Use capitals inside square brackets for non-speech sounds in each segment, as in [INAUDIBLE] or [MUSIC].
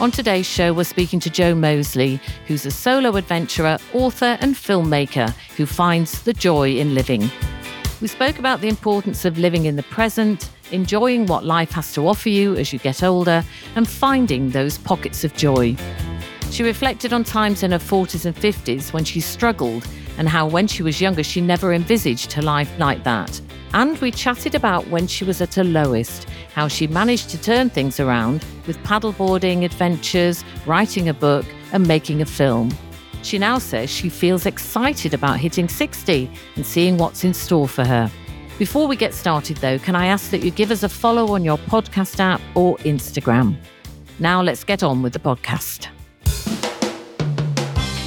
On today's show, we're speaking to Jo Moseley, who's a solo adventurer, author, and filmmaker who finds the joy in living. We spoke about the importance of living in the present, enjoying what life has to offer you as you get older, and finding those pockets of joy. She reflected on times in her 40s and 50s when she struggled and how, when she was younger, she never envisaged her life like that. And we chatted about when she was at her lowest, how she managed to turn things around with paddleboarding adventures, writing a book, and making a film. She now says she feels excited about hitting 60 and seeing what's in store for her. Before we get started, though, can I ask that you give us a follow on your podcast app or Instagram? Now let's get on with the podcast.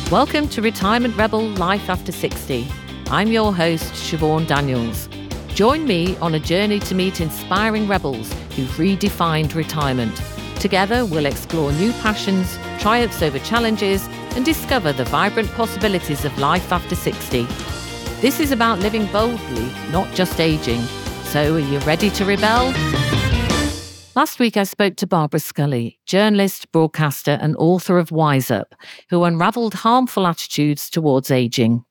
Welcome to Retirement Rebel Life After 60. I'm your host, Siobhan Daniels. Join me on a journey to meet inspiring rebels who've redefined retirement. Together, we'll explore new passions, triumphs over challenges, and discover the vibrant possibilities of life after 60. This is about living boldly, not just aging. So, are you ready to rebel? Last week, I spoke to Barbara Scully, journalist, broadcaster, and author of Wise Up, who unravelled harmful attitudes towards aging.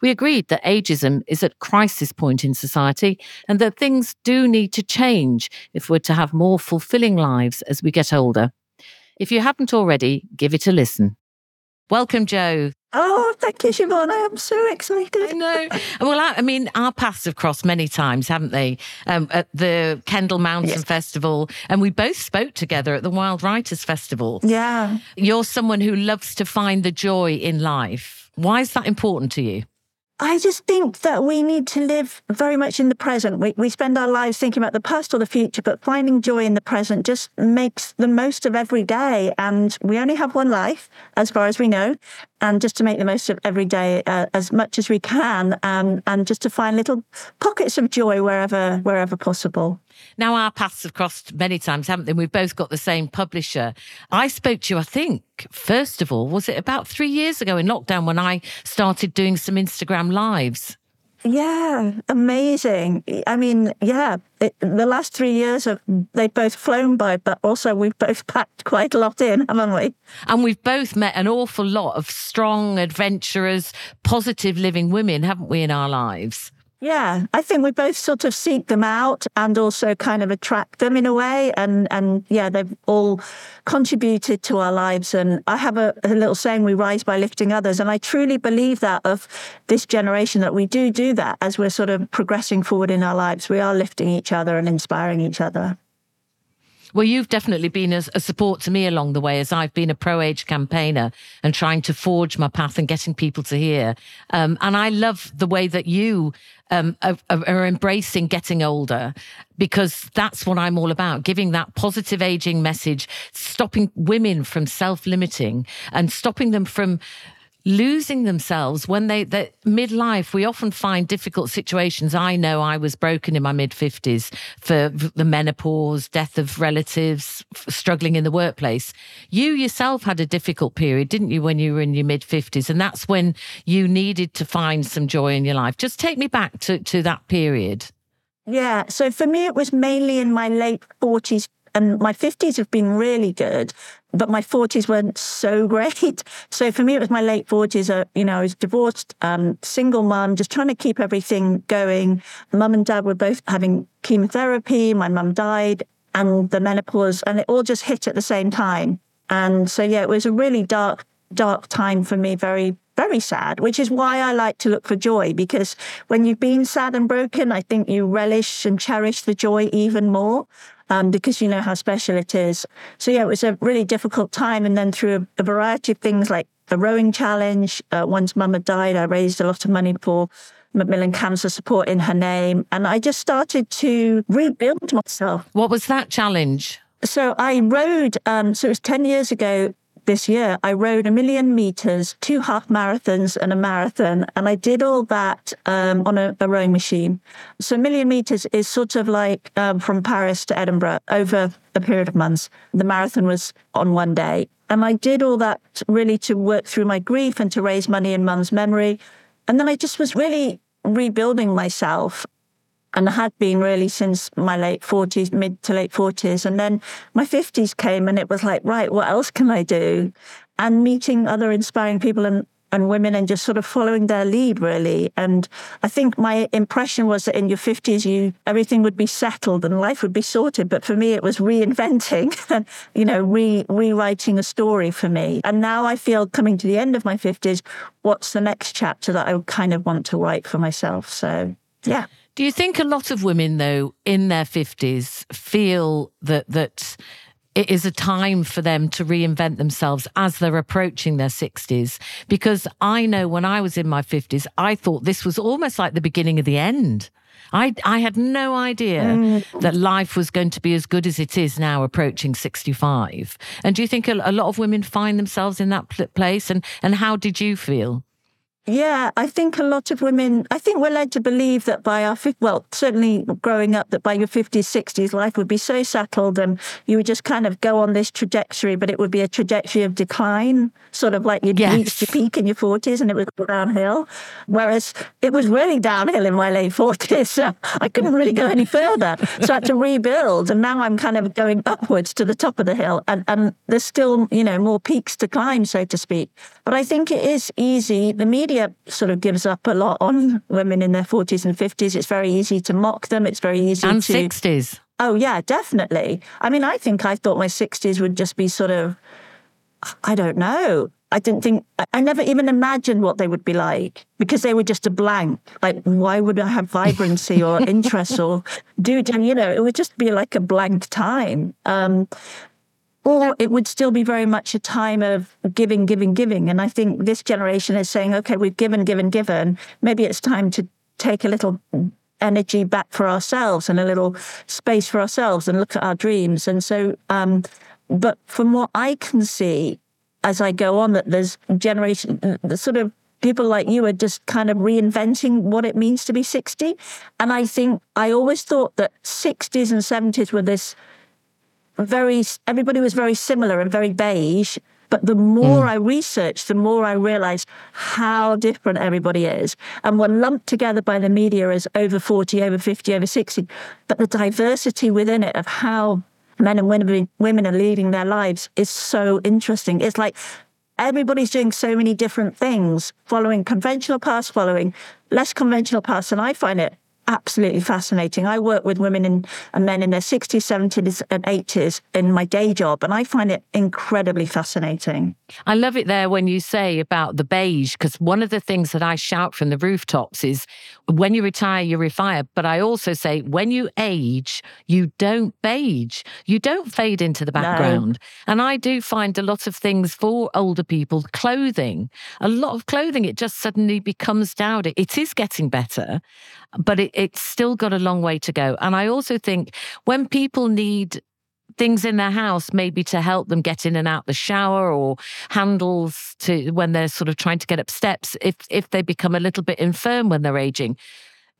We agreed that ageism is at crisis point in society and that things do need to change if we're to have more fulfilling lives as we get older. If you haven't already, give it a listen. Welcome, Jo. Oh, thank you, Siobhan. I am so excited. I know. Well, I, I mean, our paths have crossed many times, haven't they? Um, at the Kendal Mountain yes. Festival, and we both spoke together at the Wild Writers Festival. Yeah. You're someone who loves to find the joy in life. Why is that important to you? I just think that we need to live very much in the present. We, we spend our lives thinking about the past or the future, but finding joy in the present just makes the most of every day. And we only have one life, as far as we know and just to make the most of every day uh, as much as we can, um, and just to find little pockets of joy wherever wherever possible. Now our paths have crossed many times, haven't they? We've both got the same publisher. I spoke to you, I think, first of all, was it about three years ago in lockdown when I started doing some Instagram lives? Yeah, amazing. I mean, yeah, it, the last three years have they've both flown by, but also we've both [LAUGHS] packed quite a lot in, haven't we? And we've both met an awful lot of strong, adventurous, positive living women, haven't we, in our lives? Yeah, I think we both sort of seek them out and also kind of attract them in a way. And and yeah, they've all contributed to our lives. And I have a, a, little saying: "We rise by lifting others." And I truly believe that of this generation that we do do that as we're sort of progressing forward in our lives. We are lifting each other and inspiring each other. Well, you've definitely been a, a, support to me along the way as I've been a pro age campaigner and trying to forge my path and getting people to hear. Um, and I love the way that you um, are, are, embracing getting older because that's what I'm all about giving that positive aging message, stopping women from self limiting and stopping them from losing themselves when they that midlife we often find difficult situations. I know i was broken in my mid 50s for the menopause death of relatives struggling in the workplace. You yourself had a difficult period didn't you when you were in your mid 50s and that's when you needed to find some joy in your life. Just take me back to to that period. Yeah. So for me it was mainly in my late 40s and my 50s have been really good, but my 40s weren't so [LAUGHS] great. So for me, it was my late 40s. Uh, you know, I was divorced, um, single mum, just trying to keep everything going. Mum and dad were both having chemotherapy. My mum died and the menopause, and it all just hit at the same time. And so, yeah, it was a really dark, dark time for me, very, very sad, which is why I like to look for joy because when you've been sad and broken, I think you relish and cherish the joy even more um, because you know how special it is. So yeah, it was a really difficult time. And then through a, a variety of things like the rowing challenge, uh, once mum had died, I raised a lot of money for Macmillan Cancer Support in her name. And I just started to rebuild myself. What was that challenge? So I rowed, um, so it was 10 years ago, this year, I rowed a million meters, two half marathons, and a marathon. And I did all that um, on a, a, rowing machine. So, a million meters is sort of like um, from Paris to Edinburgh over a period of months. The marathon was on one day. And I did all that really to work through my grief and to raise money in mum's memory. And then I just was really rebuilding myself. And had been really since my late 40s, mid to late 40s. And then my 50s came and it was like, right, what else can I do? And meeting other inspiring people and and women and just sort of following their lead really and i think my impression was that in your 50s you everything would be settled and life would be sorted but for me it was reinventing and [LAUGHS] you know re, rewriting a story for me and now i feel coming to the end of my 50s what's the next chapter that i would kind of want to write for myself so yeah do you think a lot of women though in their 50s feel that that it is a time for them to reinvent themselves as they're approaching their 60s. Because I know when I was in my 50s, I thought this was almost like the beginning of the end. I, I had no idea mm. that life was going to be as good as it is now approaching 65. And do you think a, a lot of women find themselves in that place? And, and how did you feel? Yeah, I think a lot of women, I think we're led to believe that by our, well, certainly growing up, that by your 50s, 60s, life would be so settled and you would just kind of go on this trajectory, but it would be a trajectory of decline, sort of like you'd yes. reached your peak in your 40s and it would go downhill. Whereas it was really downhill in my late 40s. [LAUGHS] So I couldn't really go any further. So I had to rebuild. And now I'm kind of going upwards to the top of the hill. And, and there's still, you know, more peaks to climb, so to speak. But I think it is easy. The media media sort of gives up a lot on women in their 40s and 50s. It's very easy to mock them. It's very easy and to. 60s. Oh, yeah, definitely. I mean, I think I thought my 60s would just be sort of, I don't know. I didn't think, I never even imagined what they would be like because they were just a blank. Like, why would I have vibrancy or [LAUGHS] interest or do, you know, it would just be like a blank time. Um, or it would still be very much a time of giving, giving, giving. And I think this generation is saying, okay, we've given, given, given. Maybe it's time to take a little energy back for ourselves and a little space for ourselves and look at our dreams. And so, um, but from what I can see as I go on, that there's generation, the sort of people like you are just kind of reinventing what it means to be 60. And I think I always thought that 60s and 70s were this very, everybody was very similar and very beige. But the more mm. I researched, the more I realized how different everybody is. And we're lumped together by the media as over 40, over 50, over 60. But the diversity within it of how men and women, women are leading their lives is so interesting. It's like everybody's doing so many different things, following conventional paths, following less conventional paths. And I find it absolutely fascinating. I work with women in, and men in their 60s, 70s, and 80s in my day job, and I find it incredibly fascinating. I love it there when you say about the beige, because one of the things that I shout from the rooftops is when you retire, you retire. But I also say when you age, you don't beige, you don't fade into the background. No. And I do find a lot of things for older people, clothing, a lot of clothing, it just suddenly becomes dowdy. It is getting better, but it, it's still got a long way to go. And I also think when people need things in their house maybe to help them get in and out the shower or handles to when they're sort of trying to get up steps if if they become a little bit infirm when they're aging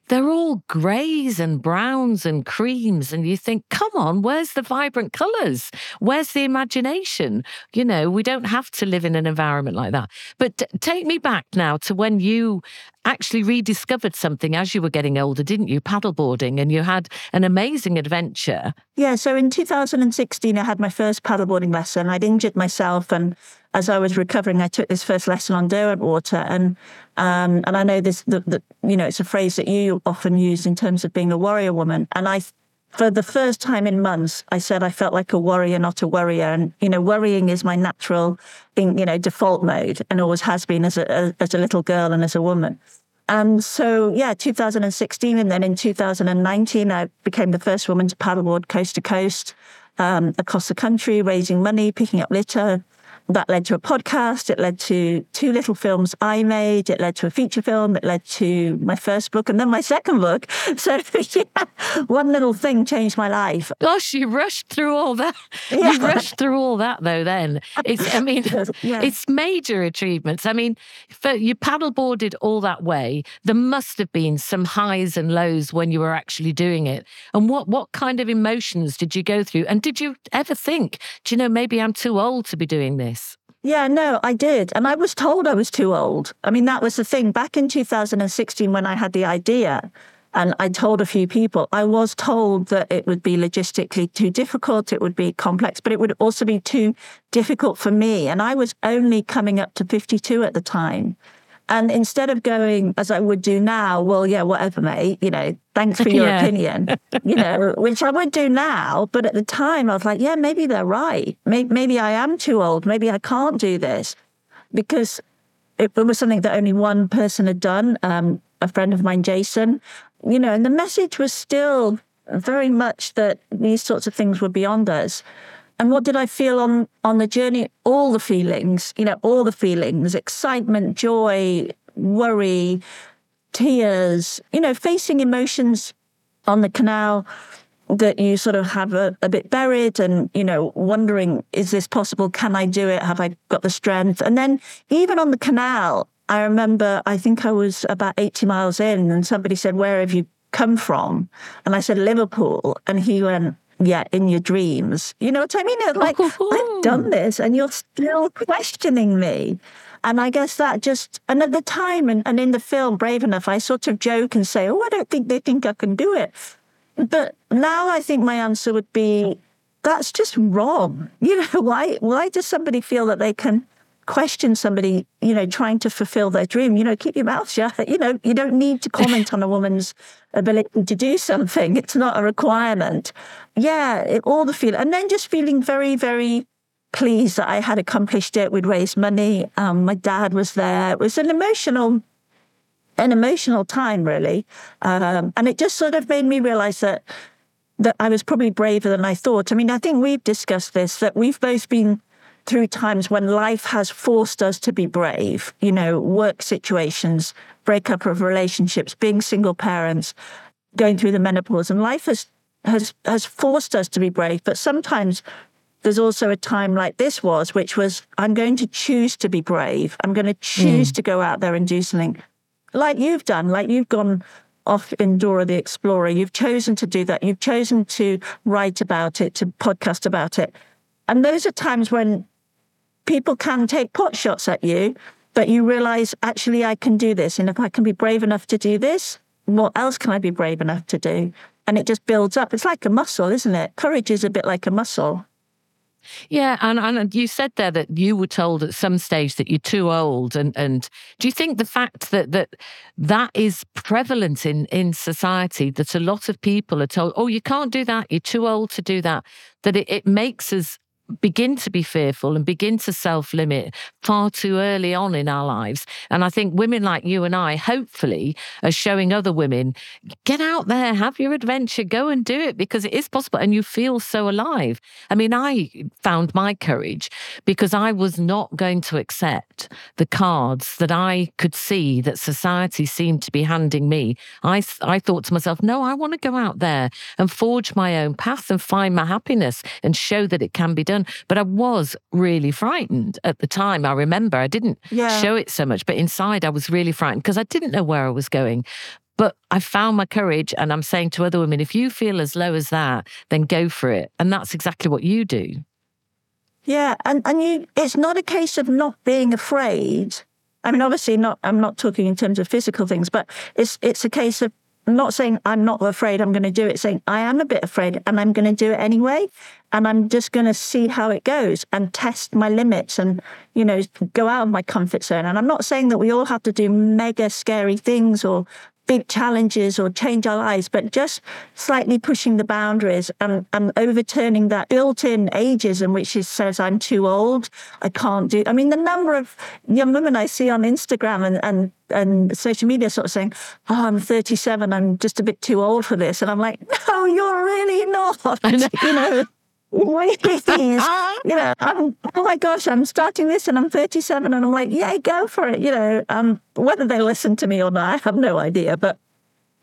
they're all greys and browns and creams. And you think, come on, where's the vibrant colors? Where's the imagination? You know, we don't have to live in an environment like that. But t- take me back now to when you actually rediscovered something as you were getting older, didn't you? Paddleboarding, and you had an amazing adventure. Yeah. So in 2016, I had my first paddleboarding lesson. I'd injured myself and as I was recovering, I took this first lesson on Derwent water, and um, and I know this, the, the, you know, it's a phrase that you often use in terms of being a warrior woman. And I, for the first time in months, I said I felt like a warrior, not a worrier. And you know, worrying is my natural, you know, default mode, and always has been as a as a little girl and as a woman. And so, yeah, 2016, and then in 2019, I became the first woman to paddleboard coast to coast um, across the country, raising money, picking up litter, that led to a podcast. It led to two little films I made. It led to a feature film. It led to my first book and then my second book. [LAUGHS] So yeah, one little thing changed my life. Gosh, you rushed through all that. Yeah. You rushed through all that though. Then it's, I mean, [LAUGHS] yeah. it's major achievements. I mean, for, you paddleboarded all that way. There must have been some highs and lows when you were actually doing it. And what what kind of emotions did you go through? And did you ever think, do you know, maybe I'm too old to be doing this? Yeah, no, I did. And I was told I was too old. I mean, that was the thing. Back in 2016, when I had the idea, And I told a few people, I was told that it would be logistically too difficult, it would be complex, but it would also be too difficult for me. And I was only coming up to 52 at the time. And instead of going as I would do now, well, yeah, whatever, mate, you know, thanks for your [LAUGHS] yeah. opinion, you [LAUGHS] know, which I would do now. But at the time, I was like, yeah, maybe they're right. Maybe, maybe I am too old. Maybe I can't do this because it, it was something that only one person had done, um, a friend of mine, Jason, you know, and the message was still very much that these sorts of things were beyond us. And what did I feel on on the journey? All the feelings, you know, all the feelings, excitement, joy, worry, tears, you know, facing emotions on the canal that you sort of have a, a bit buried and, you know, wondering, is this possible? Can I do it? Have I got the strength? And then even on the canal, I remember, I think I was about 80 miles in and somebody said, Where have you come from? And I said, Liverpool. And he went, yeah, in your dreams. You know what I mean? like, I've oh. done this and you're still questioning me. And I guess that just, and at the time and, and in the film, Brave Enough, I sort of joke and say, oh, I don't think they think I can do it. But now I think my answer would be, that's just wrong. [LAUGHS] You know, why, why does somebody feel that they can question somebody, you know, trying to fulfill their dream, you know, keep your mouth shut. You know, you don't need to comment on a woman's ability to do something. It's not a requirement. Yeah, it, all the feel, and then just feeling very, very pleased that I had accomplished it. We'd raised money. Um, my dad was there. It was an emotional, an emotional time, really, um, and it just sort of made me realize that that I was probably braver than I thought. I mean, I think we've discussed this that we've both been through times when life has forced us to be brave, you know, work situations, breakup of relationships, being single parents, going through the menopause. And life has, has, has forced us to be brave. But sometimes there's also a time like this was, which was, I'm going to choose to be brave. I'm going to choose mm. to go out there and do something like you've done, like you've gone off in Dora the Explorer. You've chosen to do that. You've chosen to write about it, to podcast about it. And those are times when people can take pot shots at you, but you realize actually I can do this. And if I can be brave enough to do this, what else can I be brave enough to do? And it just builds up. It's like a muscle, isn't it? Courage is a bit like a muscle. Yeah, and, and you said there that you were told at some stage that you're too old, and and do you think the fact that that that is prevalent in in society that a lot of people are told, oh, you can't do that, you're too old to do that, that it, it makes us begin to be fearful and begin to self limit far too early on in our lives. And I think women like you and I, hopefully, are showing other women get out there, have your adventure, go and do it because it is possible and you feel so alive. I mean, I found my courage because I was not going to accept the cards that I could see that society seemed to be handing me. I, I thought to myself, no, I want to go out there and forge my own path and find my happiness and show that it can be done done. But I was really frightened at the time. I remember I didn't yeah. show it so much, but inside I was really frightened because I didn't know where I was going. But I found my courage, and I'm saying to other women, if you feel as low as that, then go for it. And that's exactly what you do. Yeah, and, and you it's not a case of not being afraid. I mean, obviously not I'm not talking in terms of physical things, but it's it's a case of not saying I'm not afraid I'm going to do it, saying I am a bit afraid and I'm going to do it anyway. And I'm just going to see how it goes and test my limits and, you know, go out of my comfort zone. And I'm not saying that we all have to do mega scary things or big challenges or change our lives, but just slightly pushing the boundaries and, and overturning that built-in ageism, which is, says I'm too old, I can't do. I mean, the number of young women I see on Instagram and, and and social media sort of saying, "Oh, I'm 37. I'm just a bit too old for this," and I'm like, "No, you're really not." [LAUGHS] you know, Wait, [LAUGHS] you know, I'm, oh my gosh, I'm starting this and I'm 37 and I'm like, yeah, go for it. You know, um, whether they listen to me or not, I have no idea. But,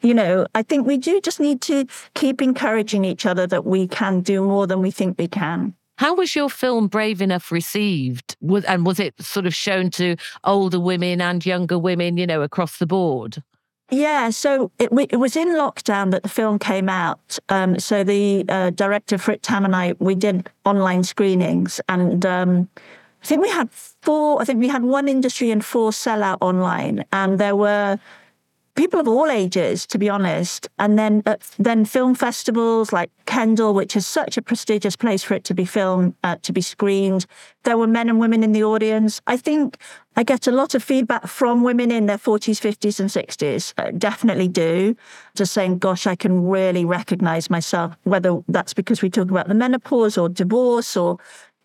you know, I think we do just need to keep encouraging each other that we can do more than we think we can. How was your film Brave Enough received? and was it sort of shown to older women and younger women, you know, across the board? Yeah, so it, it, was in lockdown that the film came out. Um, so the uh, director Frit Tam and I we did online screenings, and um, I think we had four. I think we had one industry and four sellout online, and there were people of all ages, to be honest. And then uh, then film festivals like Kendal, which is such a prestigious place for it to be filmed, uh, to be screened. There were men and women in the audience. I think I get a lot of feedback from women in their 40s, 50s, and 60s. I definitely do. Just saying, gosh, I can really recognize myself, whether that's because we talk about the menopause or divorce or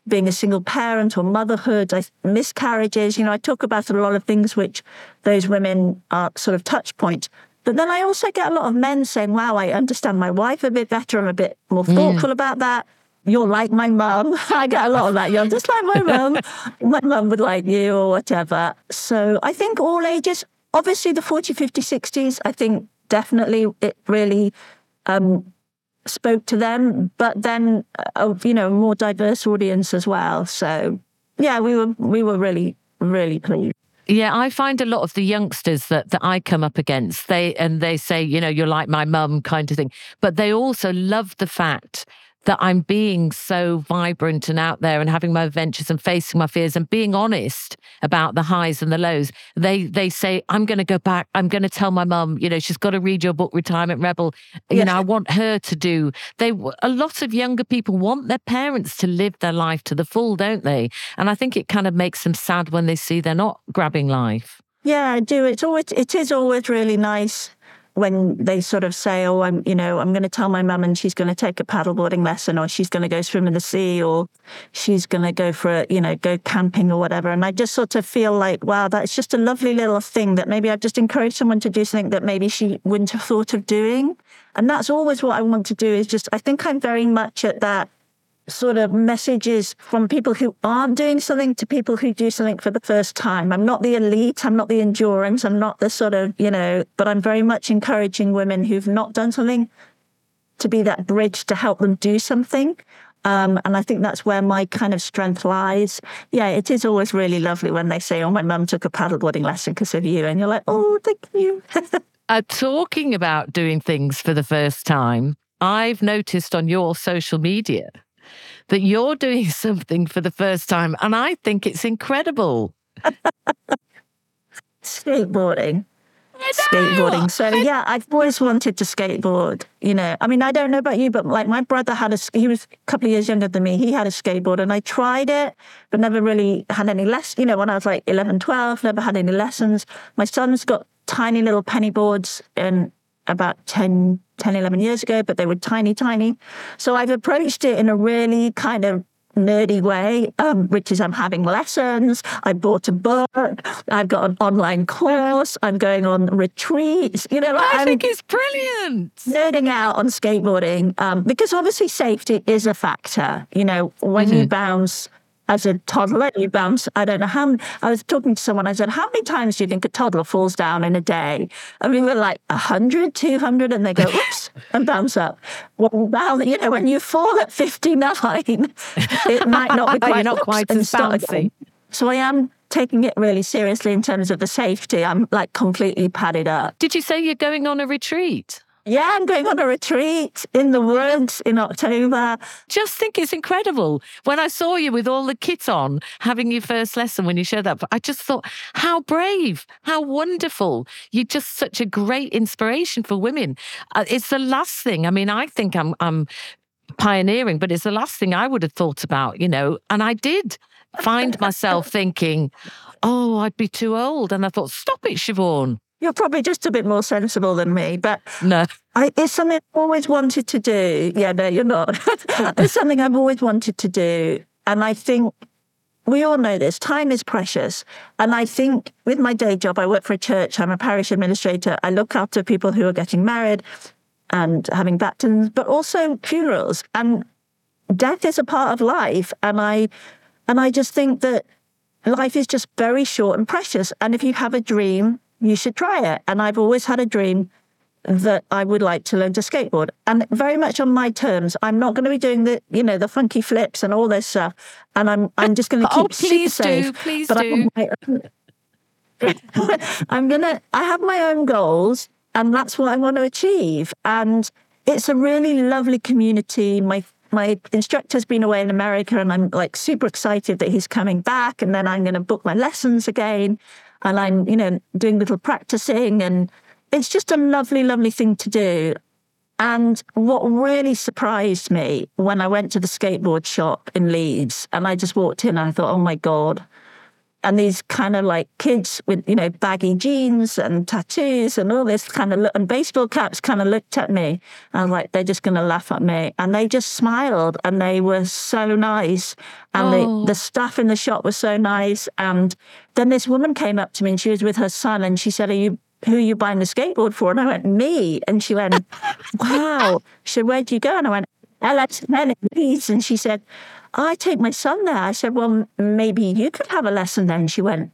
being a single parent or motherhood, miscarriages. You know, I talk about a lot of things which those women are sort of touch point. But then I also get a lot of men saying, wow, I understand my wife a bit better. I'm a bit more mm. thoughtful mm. about that. You're like my mum. [LAUGHS] I get a lot of that. You're just like my mum. [LAUGHS] my mum would like you or whatever. So I think all ages, obviously the 40, 50, 60s, I think definitely it really um, spoke to them, but then uh, you know more diverse audience as well. So yeah, we were we were really really pleased. Yeah, I find a lot of the youngsters that, that I come up against, they and they say, you know, you're like my mum kind of thing. But they also love the fact that I'm being so vibrant and out there and having my adventures and facing my fears and being honest about the highs and the lows. They they say, I'm going to go back. I'm going to tell my mum, you know, she's got to read your book, Retirement Rebel. You yes. know, I want her to do. They a lot of younger people want their parents to live their life to the full, don't they? And I think it kind of makes them sad when they see they're not grabbing life. Yeah, I do. It's always it is always really nice when they sort of say, "Oh, I'm, you know, I'm going to tell my mum, and she's going to take a paddleboarding lesson, or she's going to go swim in the sea, or she's going to go for a, you know, go camping or whatever," and I just sort of feel like, wow, that's just a lovely little thing that maybe I've just encouraged someone to do something that maybe she wouldn't have thought of doing, and that's always what I want to do. Is just I think I'm very much at that sort of messages from people who aren't doing something to people who do something for the first time. I'm not the elite, I'm not the endurance, I'm not the sort of, you know, but I'm very much encouraging women who've not done something to be that bridge to help them do something. Um, and I think that's where my kind of strength lies. Yeah, it is always really lovely when they say, Oh, my mum took a paddleboarding lesson because of you. And you're like, Oh, thank you. [LAUGHS] uh, talking about doing things for the first time, I've noticed on your social media that you're doing [LAUGHS] something for the first time. And I think it's incredible. Skateboarding. Skateboarding. So yeah, I've always wanted to skateboard. You know, I mean, I don't know about you, but like my brother had a, he was a couple of years younger than me. He had a skateboard and I tried it, but never really had any lessons. You know, when I was like 11, 12, never had any lessons. My son's got tiny little penny boards and about 10, 10, 11 years ago, but they were tiny, tiny. So I've approached it in a really kind of nerdy way, um, which is I'm having lessons. I bought a book. I've got an online course. I'm going on retreats. You know, I I'm think it's brilliant. Nerding out on skateboarding um, because obviously safety is a factor. You know, when mm-hmm. you bounce as a toddler, you bounce. I don't know how. I was talking to someone. I said, "How many times do you think a toddler falls down in a day?" I mean, we're like 100, 200, and they go, "Oops," and bounce up. Well, now you know when you fall at fifty nine, [LAUGHS] it might not be [LAUGHS] quite. You're not quite as bouncy. So I am taking it really seriously in terms of the safety. I'm like completely padded up. Did you say you're going on a retreat? Yeah, I'm going on a retreat in the woods in October. Just think it's incredible. When I saw you with all the kit on, having your first lesson when you showed up, I just thought, how brave, how wonderful. You're just such a great inspiration for women. Uh, it's the last thing. I mean, I think I'm, I'm pioneering, but it's the last thing I would have thought about, you know, and I did find myself thinking, oh, I'd be too old. And I thought, stop it, Siobhan. You're probably just a bit more sensible than me, but no, I, it's something I've always wanted to do. Yeah, no, you're not. [LAUGHS] it's something I've always wanted to do, and I think we all know this. Time is precious, and I think with my day job, I work for a church. I'm a parish administrator. I look after people who are getting married and having baptisms, but also funerals. And death is a part of life, and I and I just think that life is just very short and precious. And if you have a dream you should try it. And I've always had a dream that I would like to learn to skateboard and very much on my terms. I'm not going to be doing the, you know, the funky flips and all this stuff. And I'm, I'm just going [LAUGHS] to oh, keep oh, please super safe. Do, please but do. [LAUGHS] I'm going to, I have my own goals and that's what I want to achieve. And it's a really lovely community. My my instructor's been away in America and I'm like super excited that he's coming back and then I'm going to book my lessons again and I'm, you know, doing little practicing and it's just a lovely, lovely thing to do. And what really surprised me when I went to the skateboard shop in Leeds and I just walked in, I thought, oh my God. And these kind of like kids with, you know, baggy jeans and tattoos and all this kind of, look, and baseball caps kind of looked at me and like, they're just going to laugh at me. And they just smiled and they were so nice. And oh. the, the staff in the shop was so nice. And then this woman came up to me and she was with her son and she said, are you who are you buying the skateboard for? And I went, me. And she went, [LAUGHS] wow. She said, where do you go? And I went, Leeds. And she said, I take my son there. I said, well, maybe you could have a lesson then. She went,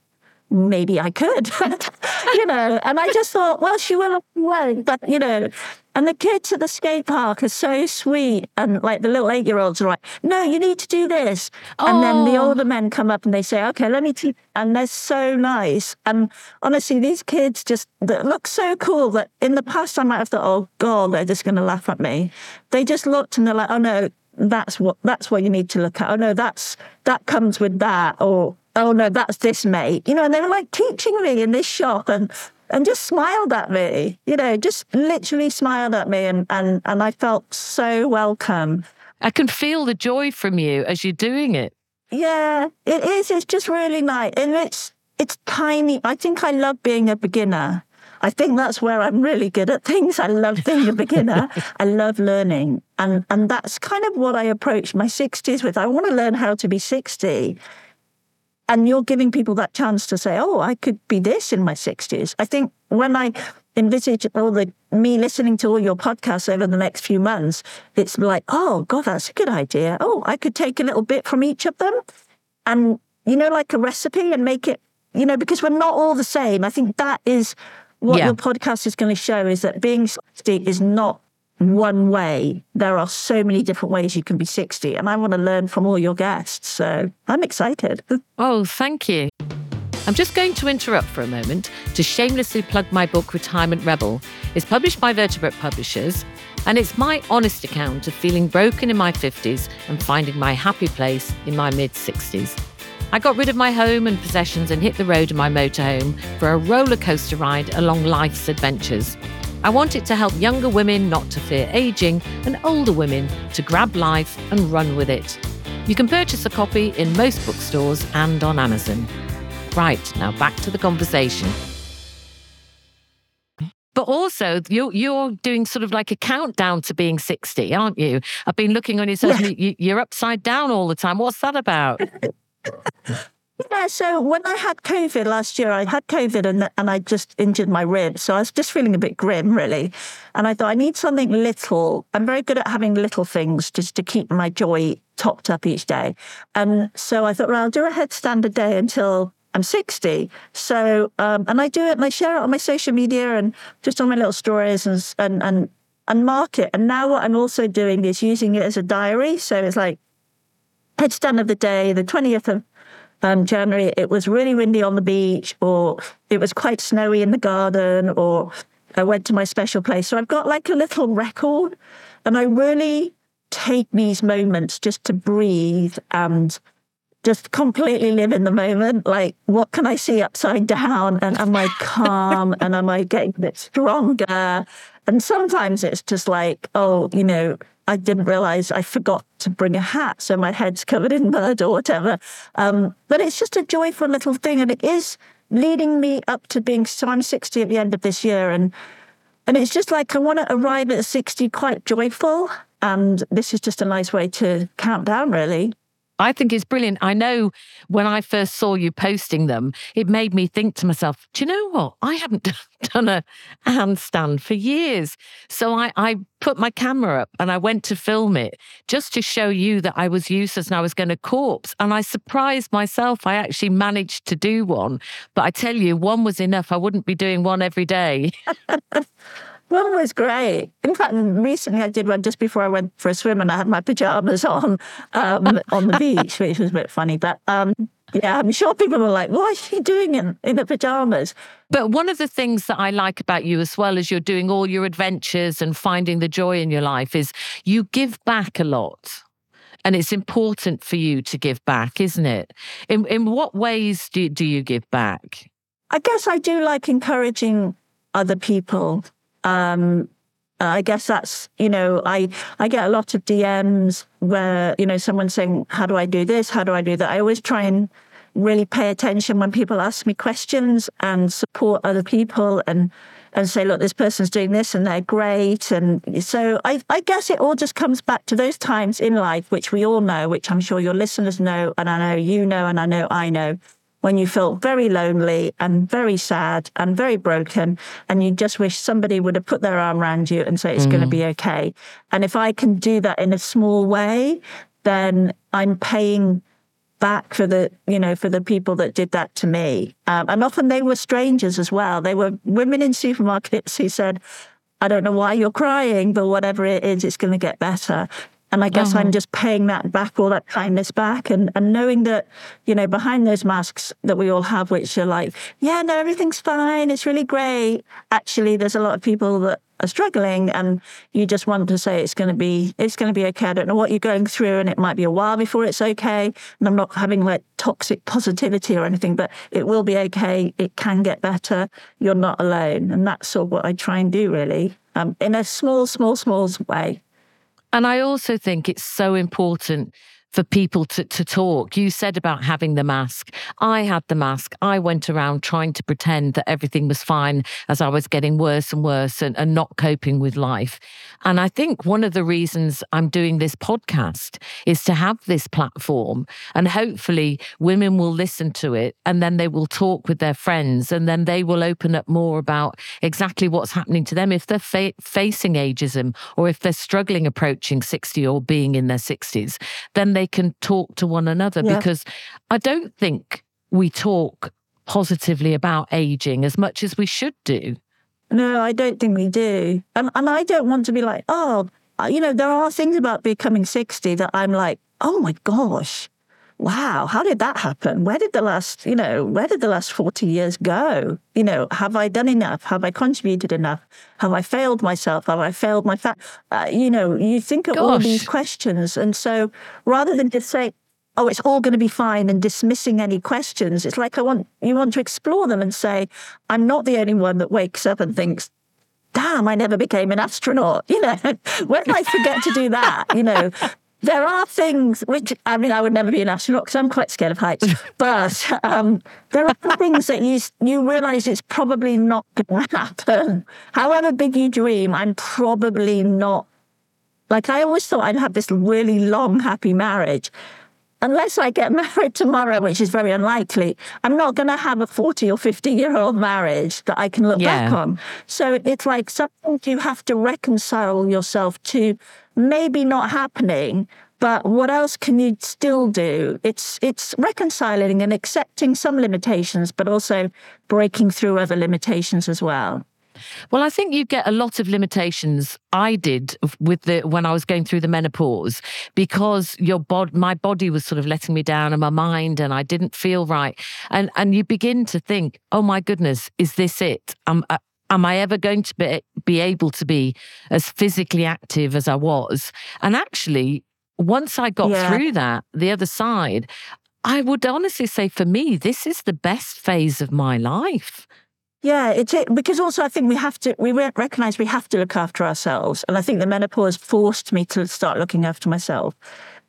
maybe I could, [LAUGHS] you know. And I just thought, well, she will, well, but you know, and the kids at the skate park are so sweet. And like the little eight year olds are like, no, you need to do this. Oh. And then the oh. older men come up and they say, okay, let me teach. And they're so nice. And honestly, these kids just look so cool that in the past I might have thought, oh God, they're just going to laugh at me. They just looked and they're like, oh no, that's what, that's what you need to look at. Oh no, that's, that comes with that. Or, oh no, that's this mate. You know, and they were like teaching me in this shop. And and just smiled at me, you know, just literally smiled at me. And, and, and I felt so welcome. I can feel the joy from you as you're doing it. Yeah, it is. It's just really nice. And it's, it's tiny. I think I love being a beginner. I think that's where I'm really good at things. I love being a beginner. [LAUGHS] I love learning. And, and that's kind of what I approach my 60s with. I want to learn how to be 60 and you're giving people that chance to say, oh, I could be this in my 60s. I think when I envisage all the me listening to all your podcasts over the next few months, it's like, oh, God, that's a good idea. Oh, I could take a little bit from each of them and, you know, like a recipe and make it, you know, because we're not all the same. I think that is what yeah. your podcast is going to show is that being 60 is not one way. There are so many different ways you can be 60, and I want to learn from all your guests. So I'm excited. [LAUGHS] Oh, thank you. I'm just going to interrupt for a moment to shamelessly plug my book, Retirement Rebel. It's published by Vertebrate Publishers, and it's my honest account of feeling broken in my 50s and finding my happy place in my mid 60s. I got rid of my home and possessions and hit the road in my motorhome for a roller coaster ride along life's adventures. I want it to help younger women not to fear aging and older women to grab life and run with it. You can purchase a copy in most bookstores and on Amazon. Right, now back to the conversation. But also, you're, you're doing sort of like a countdown to being 60, aren't you? I've been looking on your social media, you're upside down all the time. What's that about? [LAUGHS] Yeah, so when I had COVID last year, I had COVID and, and I just injured my rib. So I was just feeling a bit grim, really. And I thought, I need something little. I'm very good at having little things just to keep my joy topped up each day. And so I thought, well, I'll do a headstand a day until I'm 60. So, um, and I do it and I share it on my social media and just on my little stories and, and, and, and mark it. And now what I'm also doing is using it as a diary. So it's like headstand of the day, the 20th of um, January, it was really windy on the beach, or it was quite snowy in the garden, or I went to my special place. So I've got like a little record, and I really take these moments just to breathe and just completely live in the moment. Like, what can I see upside down? And am I calm? and am I getting a bit stronger? And sometimes it's just like, oh, you know, I didn't realize I forgot to bring a hat, so my head's covered in mud or whatever. Um, but it's just a joyful little thing, and it is leading me up to being. So I'm 60 at the end of this year, and and it's just like I want to arrive at 60 quite joyful, and this is just a nice way to count down, really. I think it's brilliant. I know when I first saw you posting them, it made me think to myself, do you know what? I haven't [LAUGHS] done a handstand for years. So I, I put my camera up and I went to film it just to show you that I was useless and I was going to corpse. And I surprised myself. I actually managed to do one. But I tell you, one was enough. I wouldn't be doing one every day. [LAUGHS] One was great. In fact, recently I did one just before I went for a swim, and I had my pajamas [LAUGHS] on um, on the beach, which was a bit funny. But um, yeah, I'm sure people were like, "What is she doing in, in the pajamas?" But one of the things that I like about you, as well as you're doing all your adventures and finding the joy in your life, is you give back a lot. And it's important for you to give back, isn't it? In in what ways do do you give back? I guess I do like encouraging other people. Um, I guess that's, you know, I, I get a lot of DMs where, you know, someone's saying, how do I do this? How do I do that? I always try and really pay attention when people ask me questions and support other people and and say, look, this person's doing this and they're great. And so I, I guess it all just comes back to those times in life, which we all know, which I'm sure your listeners know, and I know you know, and I know I know, when you felt very lonely and very sad and very broken, and you just wish somebody would have put their arm around you and say, it's mm. going to be okay. And if I can do that in a small way, then I'm paying back for the you know for the people that did that to me um, and often they were strangers as well they were women in supermarkets who said i don't know why you're crying but whatever it is it's going to get better and I guess uh-huh. I'm just paying that back, all that kindness back, and, and knowing that, you know, behind those masks that we all have, which are like, yeah, no, everything's fine, it's really great. Actually, there's a lot of people that are struggling and you just want to say it's going to be it's going to be okay i don't know what you're going through and it might be a while before it's okay and i'm not having like toxic positivity or anything but it will be okay it can get better you're not alone and that's sort of what i try and do really um, in a small small small way and I also think it's so important for people to, to talk. You said about having the mask. I had the mask. I went around trying to pretend that everything was fine as I was getting worse and worse and, and not coping with life. And I think one of the reasons I'm doing this podcast is to have this platform and hopefully women will listen to it and then they will talk with their friends and then they will open up more about exactly what's happening to them if they're fa- facing ageism or if they're struggling approaching 60 or being in their 60s. Then they they can talk to one another yeah. because I don't think we talk positively about aging as much as we should do. No, I don't think we do. And, and I don't want to be like, oh, you know, there are things about becoming 60 that I'm like, oh my gosh, wow, how did that happen? Where did the last, you know, where did the last 40 years go? You know, have I done enough? Have I contributed enough? Have I failed myself? Have I failed my family? Uh, you know, you think of Gosh. all these questions. And so rather than just say, oh, it's all going to be fine and dismissing any questions, it's like I want, you want to explore them and say, I'm not the only one that wakes up and thinks, damn, I never became an astronaut. [LAUGHS] You know, when I forget to do that, you know, there are things which I mean I would never be an astronaut because I'm quite scared of heights. [LAUGHS] but um, there are things that you you realise it's probably not going to happen. However big you dream, I'm probably not. Like I always thought I'd have this really long happy marriage. Unless I get [LAUGHS] married tomorrow, which is very unlikely, I'm not going to have a 40 or 50 year old marriage that I can look yeah. back on. So it's like something you have to reconcile yourself to maybe not happening, but what else can you still do? It's it's reconciling and accepting some limitations, but also breaking through other limitations as well. Well, I think you get a lot of limitations. I did with the when I was going through the menopause because your bod, my body was sort of letting me down, and my mind, and I didn't feel right. And and you begin to think, oh my goodness, is this it? Um, uh, am I ever going to be, be able to be as physically active as I was? And actually, once I got yeah. through that, the other side, I would honestly say for me, this is the best phase of my life. Yeah, it's it because also I think we have to we recognize we have to look after ourselves, and I think the menopause forced me to start looking after myself.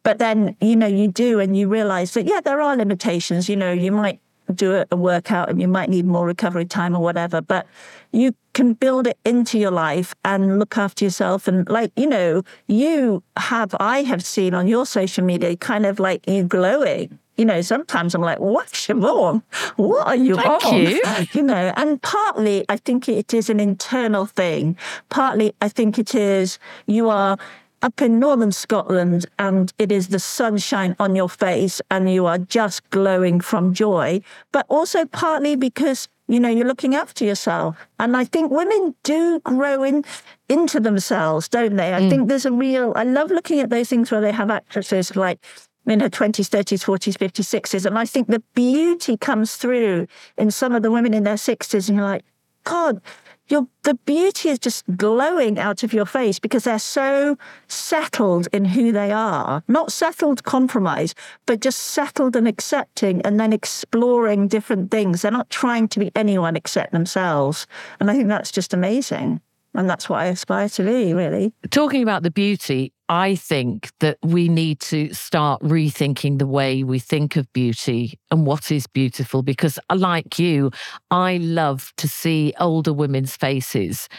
But then you know you do, and you realize that yeah, there are limitations. You know, you might do a workout and you might need more recovery time or whatever, but you can build it into your life and look after yourself. And like, you know, you have, I have seen on your social media kind of like you glowing. You know, sometimes I'm like, what's your mom? What are you Thank on? You. [LAUGHS] you know, and partly I think it is an internal thing. Partly I think it is you are up in northern Scotland and it is the sunshine on your face and you are just glowing from joy, but also partly because you know you're looking after yourself and i think women do grow in into themselves don't they i mm. think there's a real i love looking at those things where they have actresses like in her 20s 30s 40s 50s 60s and i think the beauty comes through in some of the women in their 60s and you're like god your the beauty is just glowing out of your face because they're so settled in who they are. Not settled compromise but just settled and accepting and then exploring different things. They're not trying to be anyone except themselves. And i think that's just amazing and that's what I aspire to be, really. Talking about the beauty, I think that we need to start rethinking the way we think of beauty and what is beautiful. Because, uh, like you, I love to see older women's faces.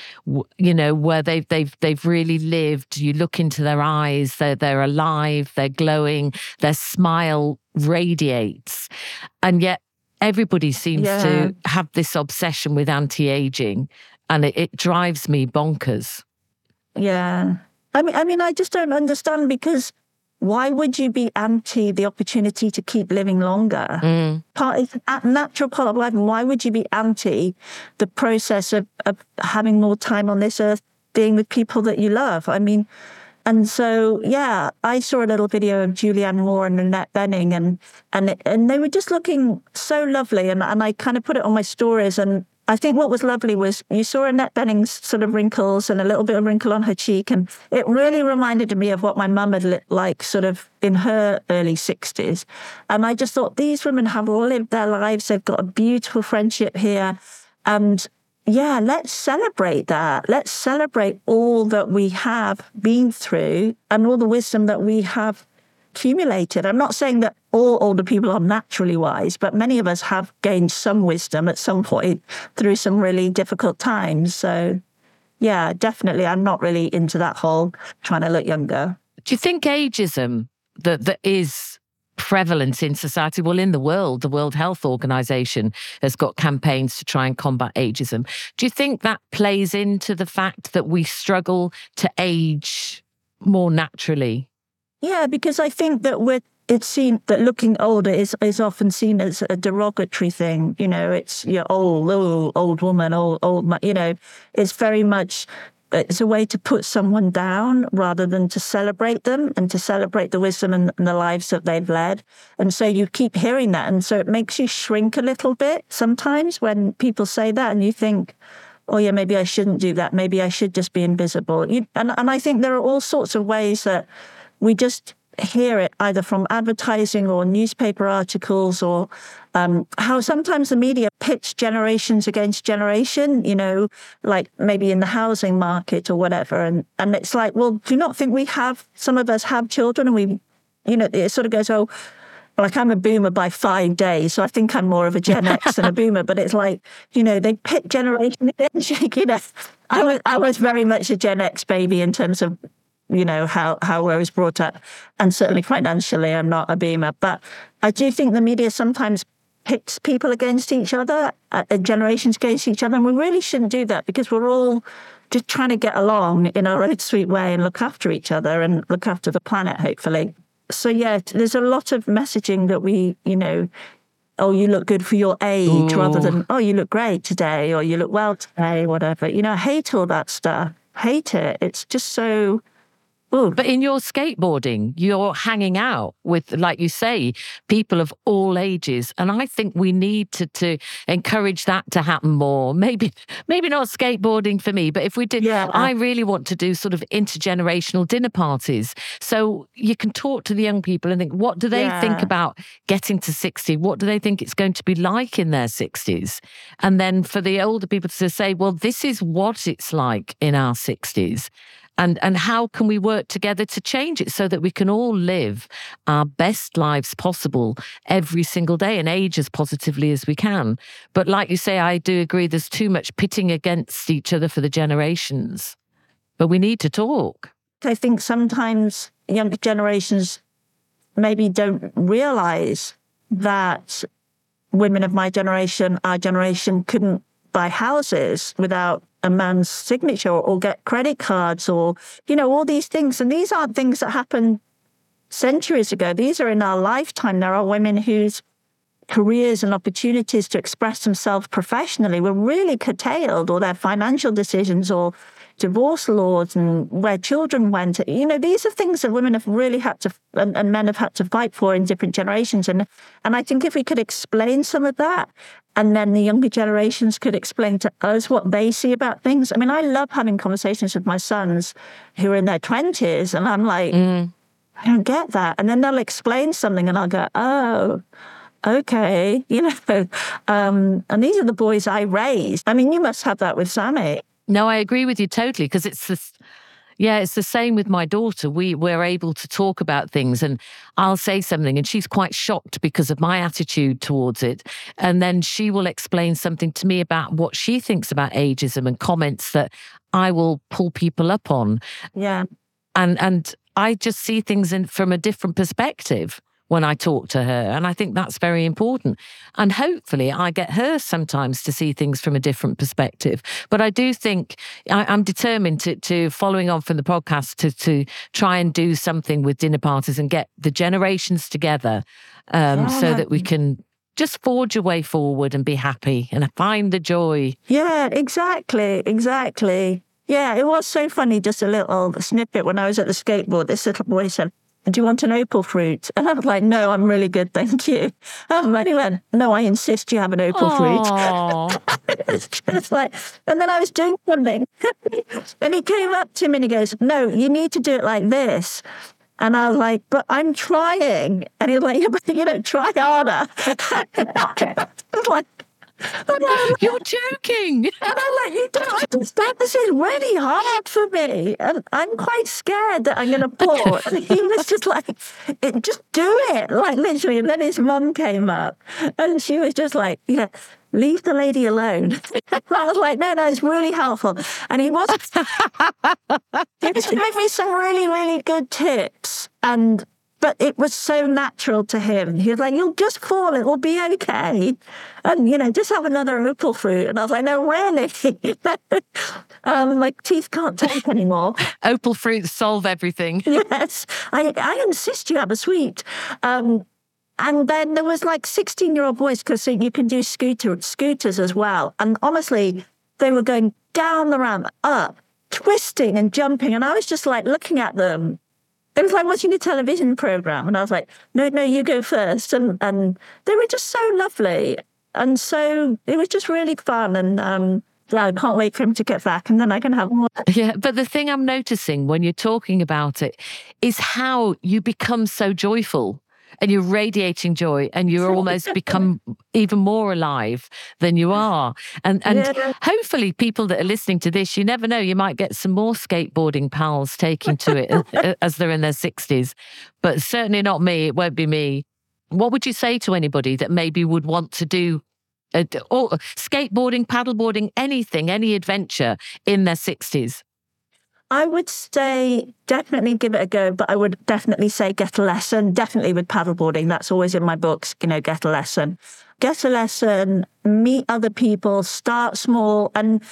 You know, where they've they've they've really lived. You look into their eyes; they're they're alive, they're glowing, their smile radiates, and yet everybody seems yeah. to have this obsession with anti-aging and it, it drives me bonkers. Yeah. I mean, I mean, I just don't understand because why would you be anti the opportunity to keep living longer? Mm. Part is a natural part of life. And why would you be anti the process of, of having more time on this earth, being with people that you love? I mean, and so, yeah, I saw a little video of Julianne Moore and Annette Bening, and and and they were just looking so lovely. And and I kind of put it on my stories, and I think what was lovely was you saw Annette Bening's sort of wrinkles and a little bit of wrinkle on her cheek. And it really reminded me of what my mum had looked like sort of in her early 60s. And I just thought these women have all lived their lives. They've got a beautiful friendship here. And yeah, let's celebrate that. Let's celebrate all that we have been through and all the wisdom that we have accumulated. I'm not saying that all older people are naturally wise, but many of us have gained some wisdom at some point through some really difficult times. So, yeah, definitely, I'm not really into that whole trying to look younger. Do you think ageism that that is prevalent in society, well, in the world, the World Health Organization has got campaigns to try and combat ageism. Do you think that plays into the fact that we struggle to age more naturally? Yeah, because I think that we're it's seen that looking older is is often seen as a derogatory thing. You know, it's you know, old, old, old woman, old, old. You know, it's very much it's a way to put someone down rather than to celebrate them and to celebrate the wisdom and, and, the lives that they've led. And so you keep hearing that, and so it makes you shrink a little bit sometimes when people say that, and you think. Oh yeah, maybe I shouldn't do that. Maybe I should just be invisible. You, and and I think there are all sorts of ways that we just hear it either from advertising or newspaper articles or um, how sometimes the media pitch generations against generation, you know, like maybe in the housing market or whatever. And, and it's like, well, do you not think we have, some of us have children and we, you know, it sort of goes, oh, like I'm a boomer by five days, so I think I'm more of a Gen X than a [LAUGHS] boomer. But it's like, you know, they pit generation against, [LAUGHS] you know. I was I was very much a Gen X baby in terms of you know, how, how I was brought up. And certainly financially, I'm not a beamer. But I do think the media sometimes pits people against each other, uh, generations against each other. And we really shouldn't do that because we're all just trying to get along in our own sweet way and look after each other and look after the planet, hopefully. So, yeah, there's a lot of messaging that we, you know, oh, you look good for your age Ooh. rather than, oh, you look great today or you look well today, whatever. You know, I hate all that stuff. Hate it. It's just so but in your skateboarding, you're hanging out with, like you say, people of all ages. And I think we need to, to encourage that to happen more. [LAUGHS] Maybe, maybe not skateboarding for me, but if we did, yeah. I really want to do sort of intergenerational dinner parties. So you can talk to the young people and think, what do they yeah. think about getting to 60? What do they think it's going to be like in their 60s? And then for the older people to say, well, this is what it's like in our 60s and and how can we work together to change it so that we can all live our best lives possible every single day and age as positively as we can. But like you say i do agree there's too much pitting against each other for the generations but we need to talk. I think sometimes younger generations maybe don't realize that women of my generation our generation couldn't buy houses without a man's signature or get credit cards or, you know, all these things. And these aren't things that happened centuries ago. These are in our lifetime. There are women whose careers and opportunities to express themselves professionally were really curtailed or their financial decisions or, divorce laws and where children went. You know, these are things that women have really had to, and, and men have had to fight for in different generations. And, and I think if we could explain some of that, and then the younger generations could explain to us what they see about things. I mean, I love having conversations with my sons who are in their 20s, and I'm like, mm. I don't get that. And then they'll explain something, and I'll go, oh, okay, [LAUGHS] you know. Um, and these are the boys I raised. I mean, you must have that with Sammy. No, I agree with you totally because it's this. Yeah, it's the same with my daughter. We we're able to talk about things and I'll say something and she's quite shocked because of my attitude towards it. And then she will explain something to me about what she thinks about ageism and comments that I will pull people up on. Yeah. And and I just see things in from a different perspective when I talk to her. And I think that's very important. And hopefully, I get her sometimes to see things from a different perspective. But I do think I, am determined to, to, following on from the podcast, to, to try and do something with dinner parties and get the generations together um, yeah. so that we can just forge a way forward and be happy and find the joy. Yeah, exactly. Exactly. Yeah, it was so funny, just a little snippet when I was at the skateboard. This little boy said, do you want an opal fruit? [LAUGHS] And I was like, no, I'm really good, thank you. [LAUGHS] Um, and he went, no, I insist you have an opal fruit. [LAUGHS] it's like, and then I was doing something, and he came up to me and he goes, no, you need to do it like this. And I was like, but I'm trying. And he's like, yeah, but you know, try harder. I was like, [LAUGHS] You're joking. [LAUGHS] And I'm like, you don't understand. This is really hard for me. And I'm quite scared that I'm going [LAUGHS] to. And he was just like, just do it. Like literally. And then his mum came up and she was just like, yeah, leave the lady alone. I was like, no, no, it's really helpful. And he was, he was giving me some really, really good tips. And but it was so natural to him. He was like, You'll just fall, it will be okay. And, you know, just have another opal fruit. And I was like, No, really? [LAUGHS] um, my teeth can't take anymore. [LAUGHS] opal fruits solve everything. [LAUGHS] yes. I, I insist you have a sweet. Um, and then there was like 16 year old boys because you can do scooter, scooters as well. And honestly, they were going down the ramp, up, twisting and jumping. And I was just like looking at them it was like watching a television program. And I was like, no, no, you go first. And, and they were just so lovely. And so it was just really fun. And, um, yeah, I can't wait for him to get back and then I can have more. [LAUGHS] Yeah, but the thing I'm noticing when you're talking about it is how you become so joyful and you're radiating joy and you're [LAUGHS] almost become even more alive than you are. And and yeah. hopefully people that are listening to this, you never know, you might get some more skateboarding pals taking to it as they're in their 60s. But certainly not me. It won't be me. What would you say to anybody that maybe would want to do uh, or skateboarding, paddleboarding, anything, any adventure in their 60s? I would say definitely give it a go, but I would definitely say get a lesson. Definitely with paddleboarding. That's always in my books, you know, get a lesson. Get a lesson, meet other people, start small and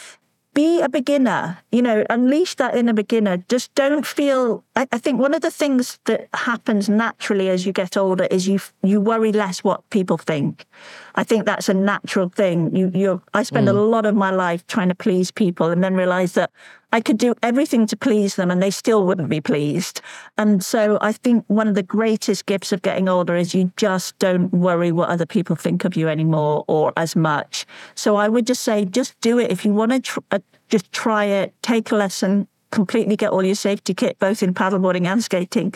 be a beginner, you know, unleash that inner beginner. Just don't feel. I, I, think one of the things that happens naturally as you get older is you you worry less what people think. I think that's a natural thing. You you I spend mm. a lot of my life trying to please people, and then realize that I could do everything to please them and they still wouldn't be pleased. And so I think one of the greatest gifts of getting older is you just don't worry what other people think of you anymore or as much. So I would just say, just do it. If you want to tr- uh, just try it, take a lesson, completely get all your safety kit, both in paddleboarding and skating.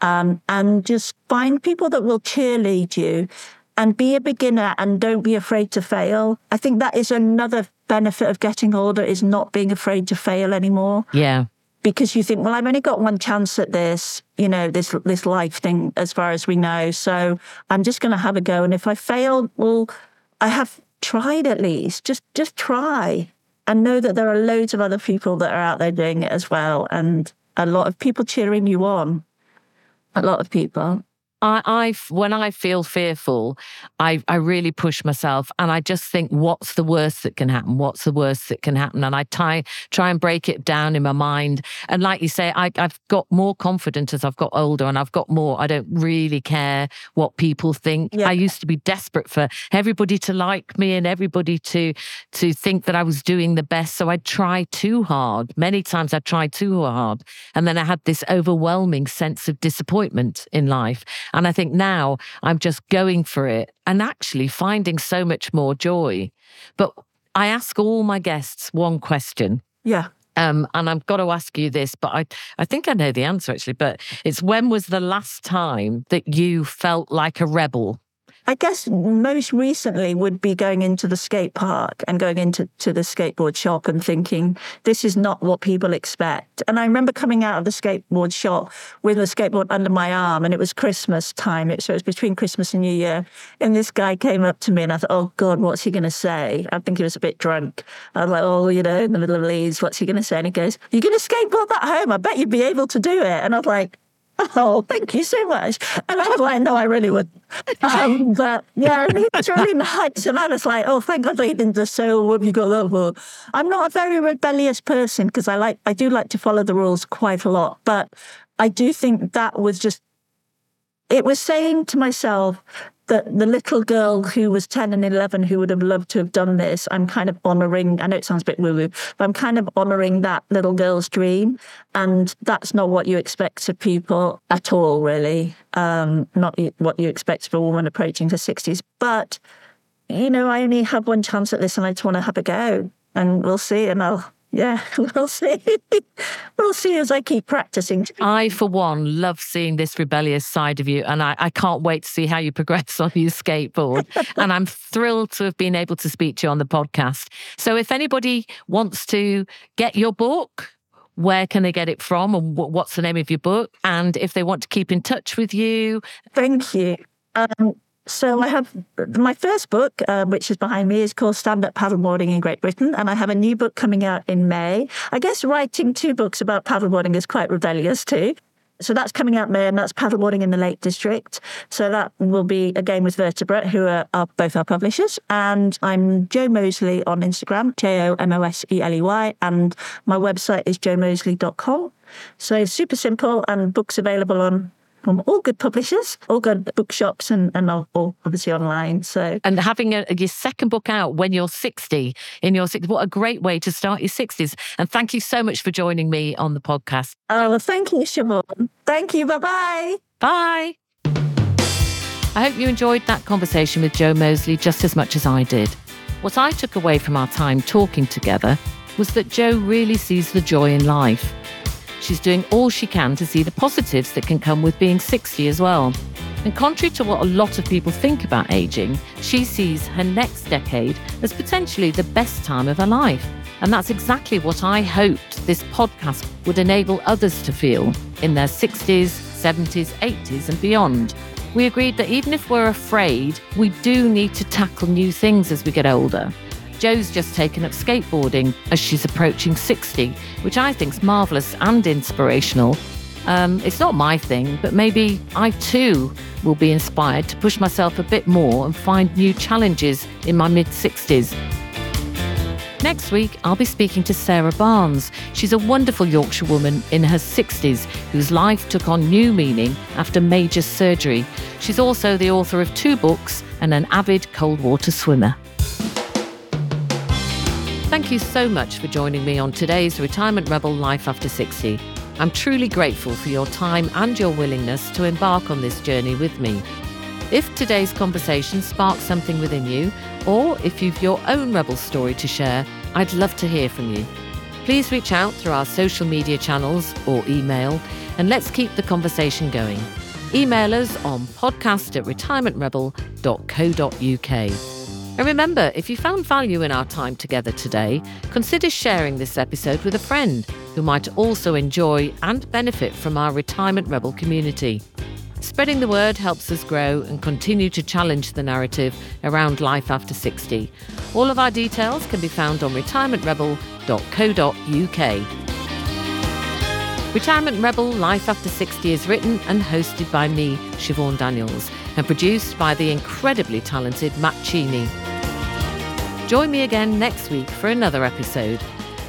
Um, and just find people that will cheerlead you and be a beginner and don't be afraid to fail. I think that is another benefit of getting older is not being afraid to fail anymore. Yeah. Because you think, well, I've only got one chance at this, you know, this this life thing, as far as we know. So I'm just going to have a go, and if I fail, well, I have tried at least. Just just try, and know that there are loads of other people that are out there doing it as well, and a lot of people cheering you on. A lot of people. I, I, when I feel fearful, I, I really push myself and I just think, what's the worst that can happen? What's the worst that can happen? And I try, try and break it down in my mind. And like you say, I, I've got more confident as I've got older and I've got more, I don't really care what people think. Yeah. I used to be desperate for everybody to like me and everybody to, to think that I was doing the best. So I'd try too hard. Many times I tried too hard. And then I had this overwhelming sense of disappointment in life. And I think now I'm just going for it and actually finding so much more joy. But I ask all my guests one question. Yeah. Um, and I've got to ask you this, but I, I think I know the answer actually. But it's when was the last time that you felt like a rebel I guess most recently would be going into the skate park and going into to the skateboard shop and thinking, this is not what people expect. And I remember coming out of the skateboard shop with a skateboard under my arm and it was Christmas time. It, so it was between Christmas and New Year. And this guy came up to me and I thought, oh God, what's he going to say? I think he was a bit drunk. I was like, oh, you know, in the middle of Leeds, what's he going to say? And he goes, you're going to skateboard that home? I bet you'd be able to do it. And I was like, [LAUGHS] Oh, thank you so much. And I was like, no, I really would. Um, but yeah, it's really nice. And I was like, oh, thank God they didn't just say, oh, what have you got that for? I'm not a very rebellious person because I like, I do like to follow the rules quite a lot. But I do think that was just, it was saying to myself, the, the little girl who was 10 and 11 who would have loved to have done this, I'm kind of honoring, I know it sounds a bit woo woo, but I'm kind of honoring that little girl's dream. And that's not what you expect of people at all, really. Um, not what you expect of a woman approaching her 60s. But, you know, I only have one chance at this and I just want to have a go. And we'll see. And I'll yeah, [LAUGHS] we'll see. [LAUGHS] we'll see as I keep practicing. I, for one, love seeing this rebellious side of you, and I, I can't wait to see how you progress [LAUGHS] on your skateboard. and I'm thrilled to have been able to speak to you on the podcast. So, if anybody wants to get your book, where can they get it from and what's the name of your book? And if they want to keep in touch with you. Thank you. Um, so I have my first book, uh, which is behind me, is called Stand Up Paddleboarding in Great Britain, and I have a new book coming out in May. I guess writing two books about paddleboarding is quite rebellious too. So that's coming out May, and that's paddleboarding in the Lake District. So that will be again with Vertebrate, who are, both our publishers. And I'm Jo Moseley on Instagram, J O M O S E L E Y, and my website is jomoseley.com. So super simple, and books available on from all good publishers, all good bookshops, and, and all, obviously online. So and having a, your second book out when you're 60 in your 60s, what a great way to start your 60s. And thank you so much for joining me on the podcast. Oh, well, thank you, Siobhan. Thank you. Bye-bye. Bye. I hope you enjoyed that conversation with Jo Moseley just as much as I did. What I took away from our time talking together was that Jo really sees the joy in life she's doing all she can to see the positives that can come with being 60 as well. And contrary to what a lot of people think about aging, she sees her next decade as potentially the best time of her life. And that's exactly what I hoped this podcast would enable others to feel in their 60s, 70s, 80s, and beyond. We agreed that even if we're afraid, we do need to tackle new things as we get older. Jo's just taken up skateboarding as she's approaching 60, which I think is marvellous and inspirational. Um, it's not my thing, but maybe I too will be inspired to push myself a bit more and find new challenges in my mid 60s. Next week, I'll be speaking to Sarah Barnes. She's a wonderful Yorkshire woman in her 60s whose life took on new meaning after major surgery. She's also the author of two books and an avid cold water swimmer. Thank you so much for joining me on today's Retirement Rebel Life After 60. I'm truly grateful for your time and your willingness to embark on this journey with me. If today's conversation sparks something within you, or if you've your own rebel story to share, I'd love to hear from you. Please reach out through our social media channels or email, and let's keep the conversation going. Email us on podcast at retirementrebel.co.uk. And remember, if you found value in our time together today, consider sharing this episode with a friend who might also enjoy and benefit from our Retirement Rebel community. Spreading the word helps us grow and continue to challenge the narrative around life after 60. All of our details can be found on retirementrebel.co.uk. Retirement Rebel Life After 60 is written and hosted by me, Siobhan Daniels, and produced by the incredibly talented Matt Cheney. Join me again next week for another episode.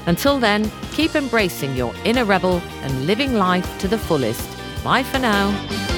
Until then, keep embracing your inner rebel and living life to the fullest. Bye for now.